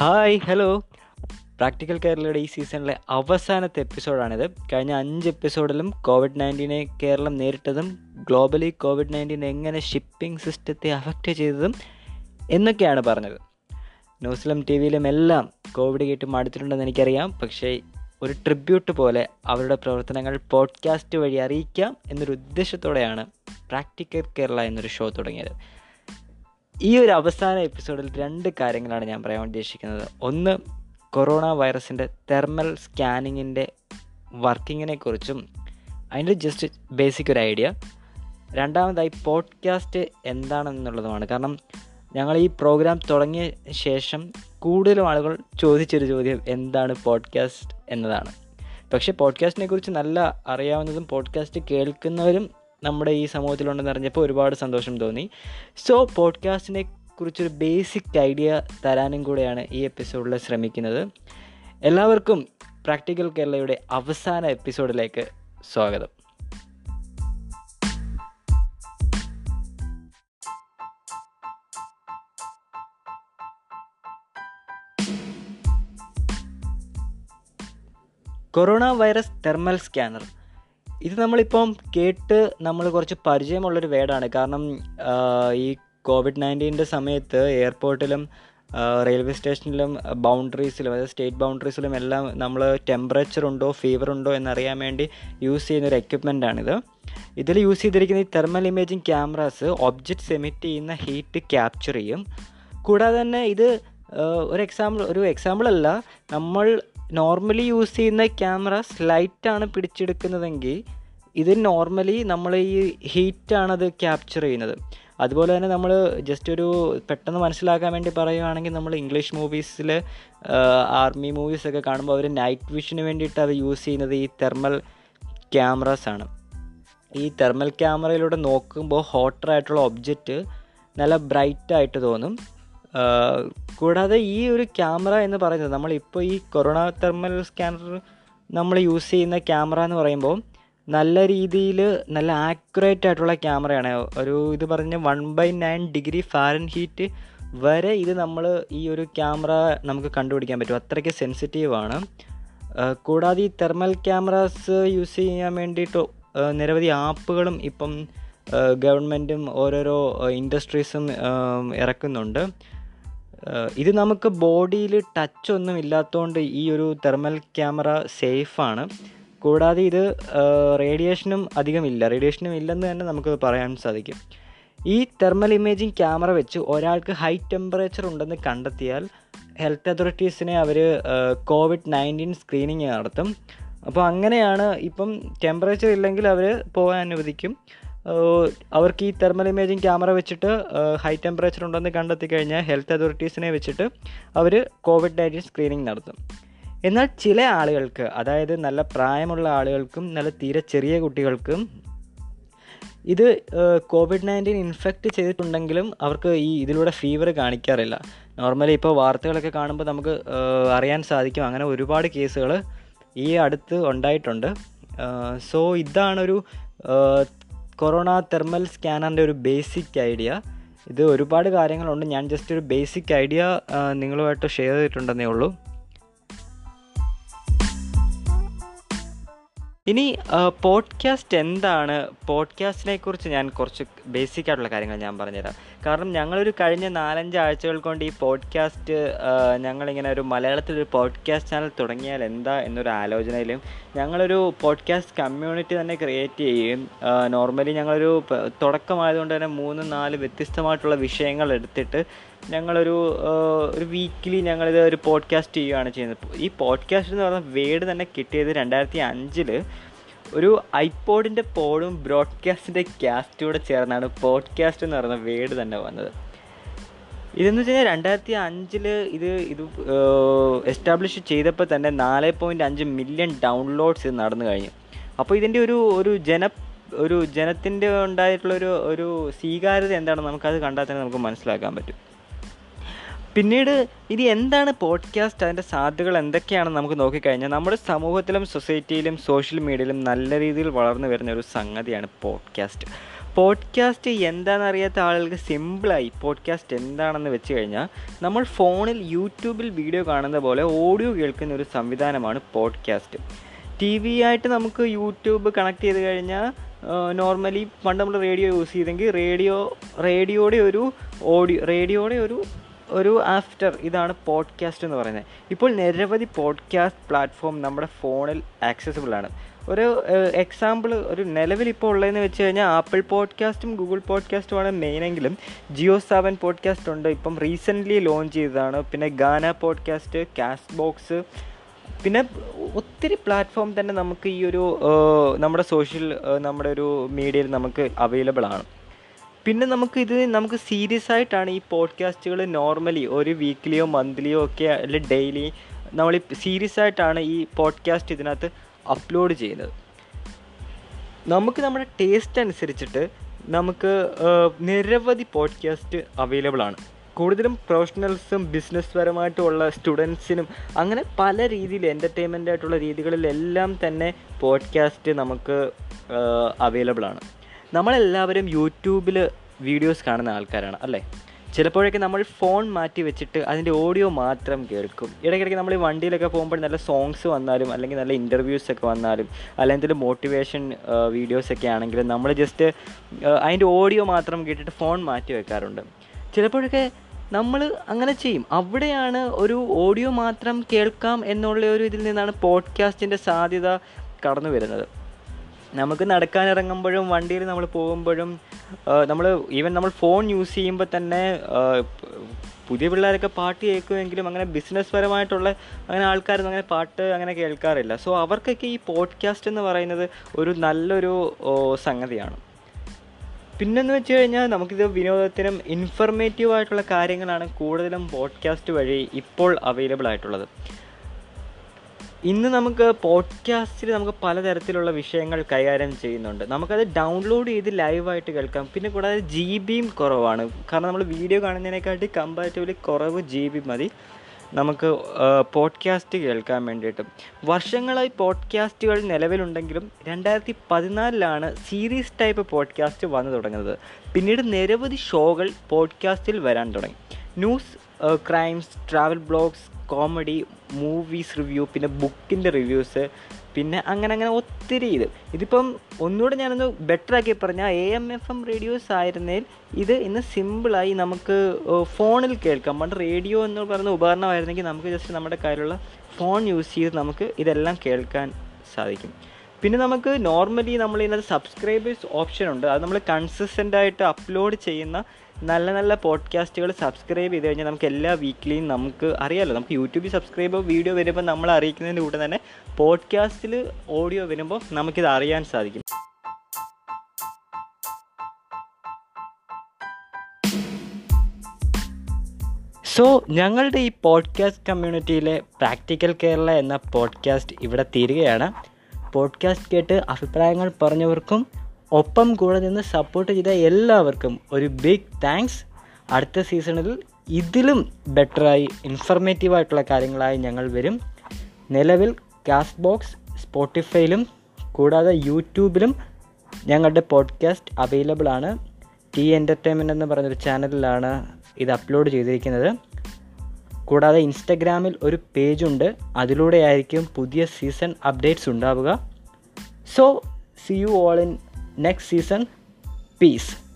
Hi hello. Practical കേരളയുടെ ഈ സീസണിലെ അവസാനത്തെ എപ്പിസോഡാണിത്. കഴിഞ്ഞ അഞ്ച് എപ്പിസോഡിലും കോവിഡ് നയന്റീനെ കേരളം നേരിട്ടതും ഗ്ലോബലി കോവിഡ് നയന്റീൻ എങ്ങനെ ഷിപ്പിംഗ് സിസ്റ്റത്തെ അഫക്റ്റ് ചെയ്തതും എന്നൊക്കെയാണ് പറഞ്ഞത്. ന്യൂസിലും ടി വിയിലും എല്ലാം കോവിഡ് കേട്ട് മടുത്തിട്ടുണ്ടെന്ന് എനിക്കറിയാം. പക്ഷേ ഒരു ട്രിബ്യൂട്ട് പോലെ അവരുടെ പ്രവർത്തനങ്ങൾ പോഡ്കാസ്റ്റ് വഴി അറിയിക്കാം എന്നൊരു ഉദ്ദേശത്തോടെയാണ് പ്രാക്ടിക്കൽ കേരള എന്നൊരു ഷോ തുടങ്ങിയത്. ഈ ഒരു അവസാന എപ്പിസോഡിൽ രണ്ട് കാര്യങ്ങളാണ് ഞാൻ പറയാൻ ഉദ്ദേശിക്കുന്നത്. ഒന്ന് കൊറോണ വൈറസിന്റെ തെർമൽ സ്കാനിങ്ങിന്റെ വർക്കിങ്ങിനെ കുറിച്ചും അതിന്റെ ജസ്റ്റ് ബേസിക് ഒരു ഐഡിയ രണ്ടാമതായി പോഡ്കാസ്റ്റ് എന്താണെന്നുള്ളതുമാണ്. കാരണം ഞങ്ങൾ ഈ പ്രോഗ്രാം തുടങ്ങിയ ശേഷം കൂടുതലും ആളുകൾ ചോദിച്ചൊരു ചോദ്യം എന്താണ് പോഡ്കാസ്റ്റ് എന്നതാണ്. പക്ഷേ പോഡ്കാസ്റ്റിനെ കുറിച്ച് നല്ല അറിയാവുന്നതും പോഡ്കാസ്റ്റ് കേൾക്കുന്നവരും നമ്മുടെ ഈ സമൂഹത്തിലുണ്ടെന്ന് അറിഞ്ഞപ്പോൾ ഒരുപാട് സന്തോഷം തോന്നി. സോ പോഡ്കാസ്റ്റിനെ കുറിച്ചൊരു ബേസിക് ഐഡിയ തരാനും കൂടെയാണ് ഈ എപ്പിസോഡിൽ ശ്രമിക്കുന്നത്. എല്ലാവർക്കും പ്രാക്ടിക്കൽ കേരളയുടെ അവസാന എപ്പിസോഡിലേക്ക് സ്വാഗതം. കൊറോണ വൈറസ് തെർമൽ സ്കാനർ ഇത് നമ്മളിപ്പം കേട്ട് നമ്മൾ കുറച്ച് പരിചയമുള്ളൊരു വേർഡാണ് കാരണം ഈ കോവിഡ് നയന്റീന്റെ സമയത്ത് എയർപോർട്ടിലും റെയിൽവേ സ്റ്റേഷനിലും ബൗണ്ടറീസിലും അതായത് സ്റ്റേറ്റ് ബൗണ്ടറീസിലും എല്ലാം നമ്മൾ ടെമ്പറേച്ചർ ഉണ്ടോ ഫീവർ ഉണ്ടോ എന്നറിയാൻ വേണ്ടി യൂസ് ചെയ്യുന്ന ഒരു എക്യുപ്മെന്റാണിത് ഇതിൽ യൂസ് ചെയ്തിരിക്കുന്ന ഈ thermal imaging cameras objects emit ചെയ്യുന്ന ഹീറ്റ് ക്യാപ്ചർ ചെയ്യും. കൂടാതെ തന്നെ ഇത് ഒരു എക്സാമ്പിൾ ഒരു എക്സാമ്പിൾ അല്ല. നമ്മൾ നോർമലി യൂസ് ചെയ്യുന്ന ക്യാമറാസ് ലൈറ്റാണ് പിടിച്ചെടുക്കുന്നതെങ്കിൽ ഇത് നോർമലി നമ്മൾ ഈ ഹീറ്റാണത് ക്യാപ്ചർ ചെയ്യുന്നത്. അതുപോലെ തന്നെ നമ്മൾ ജസ്റ്റ് ഒരു പെട്ടെന്ന് മനസ്സിലാക്കാൻ വേണ്ടി പറയുകയാണെങ്കിൽ നമ്മൾ ഇംഗ്ലീഷ് മൂവീസിൽ ആർമി മൂവീസൊക്കെ കാണുമ്പോൾ അവർ നൈറ്റ് വിഷന് വേണ്ടിയിട്ട് അത് യൂസ് ചെയ്യുന്നത് ഈ തെർമൽ ആണ്. ഈ തെർമൽ ക്യാമറയിലൂടെ നോക്കുമ്പോൾ ഹോട്ടർ ആയിട്ടുള്ള ഒബ്ജക്റ്റ് നല്ല ബ്രൈറ്റായിട്ട് തോന്നും. കൂടാതെ ഈ ഒരു ക്യാമറ എന്ന് പറയുന്നത് നമ്മളിപ്പോൾ ഈ കൊറോണ തെർമൽ സ്കാനർ നമ്മൾ യൂസ് ചെയ്യുന്ന ക്യാമറ എന്ന് പറയുമ്പോൾ നല്ല രീതിയിൽ നല്ല ആക്യുറേറ്റ് ആയിട്ടുള്ള ക്യാമറയാണ്. ഒരു ഇത് പറഞ്ഞ one by nine degree Fahrenheit വരെ ഇത് നമ്മൾ ഈ ഒരു ക്യാമറ നമുക്ക് കണ്ടുപിടിക്കാൻ പറ്റും. അത്രയ്ക്ക് സെൻസിറ്റീവാണ് കൂടാതെ ഈ തെർമൽ ക്യാമറാസ് യൂസ് ചെയ്യാൻ വേണ്ടിയിട്ട് നിരവധി ആപ്പുകളും ഇപ്പം ഗവൺമെന്റും ഓരോരോ ഇൻഡസ്ട്രീസും ഇറക്കുന്നുണ്ട്. ഇത് നമുക്ക് ബോഡിയിൽ ടച്ച് ഒന്നും ഇല്ലാത്തതുകൊണ്ട് ഈ ഒരു തെർമൽ ക്യാമറ സേഫാണ് കൂടാതെ ഇത് റേഡിയേഷനും അധികമില്ല റേഡിയേഷനും ഇല്ലെന്ന് തന്നെ നമുക്ക് പറയാൻ സാധിക്കും. ഈ തെർമൽ ഇമേജിംഗ് ക്യാമറ വെച്ച് ഒരാൾക്ക് ഹൈ ടെമ്പറേച്ചർ ഉണ്ടെന്ന് കണ്ടെത്തിയാൽ ഹെൽത്ത് അതോറിറ്റീസിനെ അവർ കോവിഡ് നയന്റീൻ സ്ക്രീനിങ് നടത്തും. അപ്പോൾ അങ്ങനെയാണ് ഇപ്പം ടെമ്പറേച്ചർ ഇല്ലെങ്കിൽ അവർ പോകാൻ അനുവദിക്കും. അവർക്ക് ഈ തെർമൽ ഇമേജിങ് ക്യാമറ വെച്ചിട്ട് ഹൈ ടെമ്പറേച്ചർ ഉണ്ടെന്ന് കണ്ടെത്തി കഴിഞ്ഞാൽ ഹെൽത്ത് അതോറിറ്റീസിനെ വെച്ചിട്ട് അവർ കോവിഡ് നയന്റീൻ സ്ക്രീനിങ് നടത്തും. എന്നാൽ ചില ആളുകൾക്ക് അതായത് നല്ല പ്രായമുള്ള ആളുകൾക്കും നല്ല തീരെ ചെറിയ കുട്ടികൾക്കും ഇത് കോവിഡ് നയന്റീൻ ഇൻഫെക്റ്റ് ചെയ്തിട്ടുണ്ടെങ്കിലും അവർക്ക് ഈ ഇതിലൂടെ ഫീവർ കാണിക്കാറില്ല. നോർമലി ഇപ്പോൾ വാർത്തകളൊക്കെ കാണുമ്പോൾ നമുക്ക് അറിയാൻ സാധിക്കും. അങ്ങനെ ഒരുപാട് കേസുകൾ ഈ അടുത്ത് ഉണ്ടായിട്ടുണ്ട്. സോ ഇതാണൊരു കൊറോണ തെർമൽ സ്കാനറിന്റെ ഒരു ബേസിക് ഐഡിയ. ഇത് ഒരുപാട് കാര്യങ്ങളുണ്ട്. ഞാൻ ജസ്റ്റ് ഒരു ബേസിക് ഐഡിയ നിങ്ങളുമായിട്ട് ഷെയർ ചെയ്തിട്ടുണ്ടെന്നേ ഉള്ളൂ. ഇനി പോഡ്കാസ്റ്റ് എന്താണ്? പോഡ്കാസ്റ്റിനെ കുറിച്ച് ഞാൻ കുറച്ച് ബേസിക് ആയിട്ടുള്ള കാര്യങ്ങൾ ഞാൻ പറഞ്ഞുതരാം. കാരണം ഞങ്ങളൊരു കഴിഞ്ഞ നാലഞ്ച് ആഴ്ചകൾ കൊണ്ട് ഈ പോഡ്കാസ്റ്റ് ഞങ്ങളിങ്ങനെ ഒരു മലയാളത്തിൽ ഒരു പോഡ്കാസ്റ്റ് ചാനൽ തുടങ്ങിയാൽ എന്താ എന്നൊരു ആലോചനയിലും ഞങ്ങളൊരു പോഡ്കാസ്റ്റ് കമ്മ്യൂണിറ്റി തന്നെ ക്രിയേറ്റ് ചെയ്യുകയും നോർമലി ഞങ്ങളൊരു തുടക്കമായതുകൊണ്ട് തന്നെ മൂന്ന് നാല് വ്യത്യസ്തമായിട്ടുള്ള വിഷയങ്ങൾ എടുത്തിട്ട് ഞങ്ങളൊരു ഒരു വീക്കിലി ഞങ്ങളിത് ഒരു പോഡ്കാസ്റ്റ് ചെയ്യുകയാണ് ചെയ്യുന്നത്. ഈ പോഡ്കാസ്റ്റ് എന്ന് പറഞ്ഞാൽ വേർഡ് തന്നെ കിട്ടിയത് രണ്ടായിരത്തി അഞ്ചിൽ ഒരു ഐപോഡിന്റെ പോഡും ബ്രോഡ്കാസ്റ്റിന്റെ കൂടെ ചേർന്നാണ് പോഡ്കാസ്റ്റ് എന്ന് പറയുന്ന വേർഡ് തന്നെ വന്നത്. ഇതെന്ന് വെച്ച് കഴിഞ്ഞാൽ രണ്ടായിരത്തി അഞ്ചിൽ ഇത് ഇത് എസ്റ്റാബ്ലിഷ് ചെയ്തപ്പോൾ തന്നെ നാല് പോയിന്റ് അഞ്ച് മില്യൺ ഡൗൺലോഡ്സ് ഇത് നടന്നു കഴിഞ്ഞു. അപ്പോൾ ഇതിന്റെ ഒരു ഒരു ജന ഒരു ജനത്തിന്റെ ഉണ്ടായിട്ടുള്ള ഒരു ഒരു സ്വീകാര്യത എന്താണെന്ന് നമുക്കത് കണ്ടാൽ തന്നെ നമുക്ക് മനസ്സിലാക്കാൻ പറ്റും. പിന്നീട് ഇനി എന്താണ് പോഡ്കാസ്റ്റ് അതിന്റെ സാധ്യതകൾ എന്തൊക്കെയാണെന്ന് നമുക്ക് നോക്കിക്കഴിഞ്ഞാൽ നമ്മുടെ സമൂഹത്തിലും സൊസൈറ്റിയിലും സോഷ്യൽ മീഡിയയിലും നല്ല രീതിയിൽ വളർന്നു വരുന്ന ഒരു സംഗതിയാണ് പോഡ്കാസ്റ്റ് പോഡ്കാസ്റ്റ് എന്താണെന്നറിയാത്ത ആളുകൾക്ക് സിമ്പിളായി പോഡ്കാസ്റ്റ് എന്താണെന്ന് വെച്ച് കഴിഞ്ഞാൽ നമ്മൾ ഫോണിൽ യൂട്യൂബിൽ വീഡിയോ കാണുന്ന പോലെ ഓഡിയോ കേൾക്കുന്ന ഒരു സംവിധാനമാണ് പോഡ്കാസ്റ്റ് ടി വി ആയിട്ട് നമുക്ക് യൂട്യൂബ് കണക്ട് ചെയ്ത് കഴിഞ്ഞാൽ നോർമലി പണ്ട് നമ്മൾ റേഡിയോ യൂസ് ചെയ്തെങ്കിൽ റേഡിയോ റേഡിയോയുടെ ഒരു ഓഡിയോ റേഡിയോയുടെ ഒരു ഒരു ആഫ്റ്റർ ഇതാണ് പോഡ്കാസ്റ്റ് എന്ന് പറയുന്നത്. ഇപ്പോൾ നിരവധി പോഡ്കാസ്റ്റ് പ്ലാറ്റ്ഫോം നമ്മുടെ ഫോണിൽ ആക്സസിബിൾ ആണ്. ഒരു എക്സാമ്പിൾ ഒരു നിലവിൽ ഇപ്പോൾ ഉള്ളതെന്ന് വെച്ച് കഴിഞ്ഞാൽ ആപ്പിൾ പോഡ്കാസ്റ്റും ഗൂഗിൾ പോഡ്കാസ്റ്റുമാണ് മെയിനെങ്കിലും ജിയോ സെവൻ പോഡ്കാസ്റ്റ് ഉണ്ട്. ഇപ്പം റീസെന്റ്ലി ലോഞ്ച് ചെയ്തതാണ്. പിന്നെ ഗാന പോഡ്കാസ്റ്റ് കാസ്റ്റ് ബോക്സ് പിന്നെ ഒത്തിരി പ്ലാറ്റ്ഫോം തന്നെ നമുക്ക് ഈ ഒരു നമ്മുടെ സോഷ്യൽ നമ്മുടെ ഒരു മീഡിയയിൽ നമുക്ക് അവൈലബിൾ ആണ്. പിന്നെ നമുക്ക് ഇത് നമുക്ക് സീരിയസ് ആയിട്ടാണ് ഈ പോഡ്കാസ്റ്റുകൾ നോർമലി ഒരു വീക്ക്ലിയോ മന്ത്ലിയോ ഒക്കെ അല്ലെങ്കിൽ ഡെയിലി നമ്മൾ സീരിയസ് ആയിട്ടാണ് ഈ പോഡ്കാസ്റ്റ് ഇതിനകത്ത് അപ്ലോഡ് ചെയ്യുന്നത്. നമുക്ക് നമ്മുടെ ടേസ്റ്റ് അനുസരിച്ചിട്ട് നമുക്ക് നിരവധി പോഡ്കാസ്റ്റ് അവൈലബിൾ ആണ്. കൂടുതലും പ്രൊഫഷണൽസും ബിസിനസ് പരമായിട്ടുള്ള സ്റ്റുഡൻസിനും അങ്ങനെ പല രീതിയിൽ എന്റർടൈൻമെന്റ് ആയിട്ടുള്ള രീതികളിലെല്ലാം തന്നെ പോഡ്കാസ്റ്റ് നമുക്ക് അവൈലബിൾ ആണ്. നമ്മളെല്ലാവരും യൂട്യൂബിൽ വീഡിയോസ് കാണുന്ന ആൾക്കാരാണ് അല്ലേ? ചിലപ്പോഴൊക്കെ നമ്മൾ ഫോൺ മാറ്റി വെച്ചിട്ട് അതിന്റെ ഓഡിയോ മാത്രം കേൾക്കും. ഇടയ്ക്കിടയ്ക്ക് നമ്മൾ ഈ വണ്ടിയിലൊക്കെ പോകുമ്പോൾ നല്ല സോങ്സ് വന്നാലും അല്ലെങ്കിൽ നല്ല ഇന്റർവ്യൂസ് ഒക്കെ വന്നാലും അല്ലെങ്കിൽ എന്തെങ്കിലും മോട്ടിവേഷൻ വീഡിയോസൊക്കെ ആണെങ്കിലും നമ്മൾ ജസ്റ്റ് അതിന്റെ ഓഡിയോ മാത്രം കേട്ടിട്ട് ഫോൺ മാറ്റി വെക്കാറുണ്ട്. ചിലപ്പോഴൊക്കെ നമ്മൾ അങ്ങനെ ചെയ്യും. അവിടെയാണ് ഒരു ഓഡിയോ മാത്രം കേൾക്കാം എന്നുള്ള ഒരു ഇതിൽ നിന്നാണ് പോഡ്കാസ്റ്റിന്റെ സാധ്യത കടന്നു വരുന്നത് നമുക്ക് നടക്കാനിറങ്ങുമ്പോഴും വണ്ടിയിൽ നമ്മൾ പോകുമ്പോഴും നമ്മൾ ഈവൻ നമ്മൾ ഫോൺ യൂസ് ചെയ്യുമ്പോൾ തന്നെ പുതിയ പിള്ളേരൊക്കെ പാട്ട് കേൾക്കുമെങ്കിലും അങ്ങനെ ബിസിനസ് പരമായിട്ടുള്ള അങ്ങനെ ആൾക്കാരൊന്നും അങ്ങനെ പാട്ട് അങ്ങനെ കേൾക്കാറില്ല. സോ അവർക്കൊക്കെ ഈ പോഡ്കാസ്റ്റ് എന്ന് പറയുന്നത് ഒരു നല്ലൊരു സംഗതിയാണ്. പിന്നെന്ന് വെച്ച് കഴിഞ്ഞാൽ നമുക്കിത് വിനോദത്തിനും ഇൻഫർമേറ്റീവ് ആയിട്ടുള്ള കാര്യങ്ങളാണ് കൂടുതലും പോഡ്കാസ്റ്റ് വഴി ഇപ്പോൾ അവൈലബിൾ ആയിട്ടുള്ളത്. ഇന്ന് നമുക്ക് പോഡ്കാസ്റ്റിൽ നമുക്ക് പലതരത്തിലുള്ള വിഷയങ്ങൾ കൈകാര്യം ചെയ്യുന്നുണ്ട്. നമുക്കത് ഡൗൺലോഡ് ചെയ്ത് ലൈവായിട്ട് കേൾക്കാം. പിന്നെ കൂടാതെ ജി ബിയും കുറവാണ്. കാരണം നമ്മൾ വീഡിയോ കാണുന്നതിനെക്കാട്ടി കമ്പാരിറ്റീവ്ലി കുറവ് ജി ബി മതി. നമുക്ക് പോഡ്കാസ്റ്റ് കേൾക്കാൻ വേണ്ടിയിട്ട്. വർഷങ്ങളായി പോഡ്കാസ്റ്റുകൾ നിലവിലുണ്ടെങ്കിലും രണ്ടായിരത്തി പതിനാലിലാണ് സീരീസ് ടൈപ്പ് പോഡ്കാസ്റ്റ് വന്നു തുടങ്ങുന്നത്. പിന്നീട് നിരവധി ഷോകൾ പോഡ്കാസ്റ്റിൽ വരാൻ തുടങ്ങി. News crimes travel blogs comedy movies review പിന്നെ ബുക്കിന്റെ റിവ്യൂസ് പിന്നെ അങ്ങനെ അങ്ങനെ ഒത്തിരി ഇത്. ഇതിപ്പം ഒന്നുകൂടെ ഞാനൊന്ന് ബെറ്റർ ആക്കി പറഞ്ഞാൽ A M F M radios ആയിരുന്നേൽ ഇത് ഇന്ന് സിമ്പിളായി നമുക്ക് ഫോണിൽ കേൾക്കാം. പണ്ട് റേഡിയോ എന്ന് പറയുന്ന ഉപകരണമായിരുന്നെങ്കിൽ നമുക്ക് ജസ്റ്റ് നമ്മുടെ കയ്യിലുള്ള ഫോൺ യൂസ് ചെയ്ത് നമുക്ക് ഇതെല്ലാം കേൾക്കാൻ സാധിക്കും. പിന്നെ നമുക്ക് നോർമലി നമ്മൾ ഇതിനകത്ത് സബ്സ്ക്രൈബേഴ്സ് ഓപ്ഷൻ ഉണ്ട്. അത് നമ്മൾ കൺസിസ്റ്റന്റ് ആയിട്ട് അപ്ലോഡ് ചെയ്യുന്ന നല്ല നല്ല പോഡ്കാസ്റ്റുകൾ സബ്സ്ക്രൈബ് ചെയ്ത് കഴിഞ്ഞാൽ നമുക്ക് എല്ലാ വീക്ക്ലിയും നമുക്ക് അറിയാമല്ലോ നമുക്ക് യൂട്യൂബിൽ സബ്സ്ക്രൈബ് വീഡിയോ വരുമ്പോൾ നമ്മൾ അറിയിക്കുന്നതിന്റെ കൂടെ തന്നെ പോഡ്കാസ്റ്റിൽ ഓഡിയോ വരുമ്പോൾ നമുക്കിത് അറിയാൻ സാധിക്കും. സോ ഞങ്ങളുടെ ഈ പോഡ്കാസ്റ്റ് കമ്മ്യൂണിറ്റിയിലെ പ്രാക്ടിക്കൽ കേരള എന്ന പോഡ്കാസ്റ്റ് ഇവിടെ തീരുകയാണ്. പോഡ്കാസ്റ്റ് കേട്ട് അഭിപ്രായങ്ങൾ പറഞ്ഞവർക്കും ഒപ്പം കൂടെ നിന്ന് സപ്പോർട്ട് ചെയ്ത എല്ലാവർക്കും ഒരു ബിഗ് താങ്ക്സ് അടുത്ത സീസണിൽ ഇതിലും ബെറ്ററായി ഇൻഫർമേറ്റീവ് ആയിട്ടുള്ള കാര്യങ്ങളായി ഞങ്ങൾ വരും. നിലവിൽ കാസ്റ്റ് ബോക്സ് സ്പോട്ടിഫൈയിലും കൂടാതെ യൂട്യൂബിലും ഞങ്ങളുടെ പോഡ്കാസ്റ്റ് അവൈലബിൾ ആണ്. ടി എന്റർടൈൻമെന്റ് എന്ന് പറഞ്ഞൊരു ചാനലിലാണ് ഇത് അപ്ലോഡ് ചെയ്തിരിക്കുന്നത്. കൂടാതെ ഇൻസ്റ്റഗ്രാമിൽ ഒരു പേജുണ്ട്. അതിലൂടെയായിരിക്കും പുതിയ സീസൺ അപ്ഡേറ്റ്സ് ഉണ്ടാവുക. So see you all in next season Peace.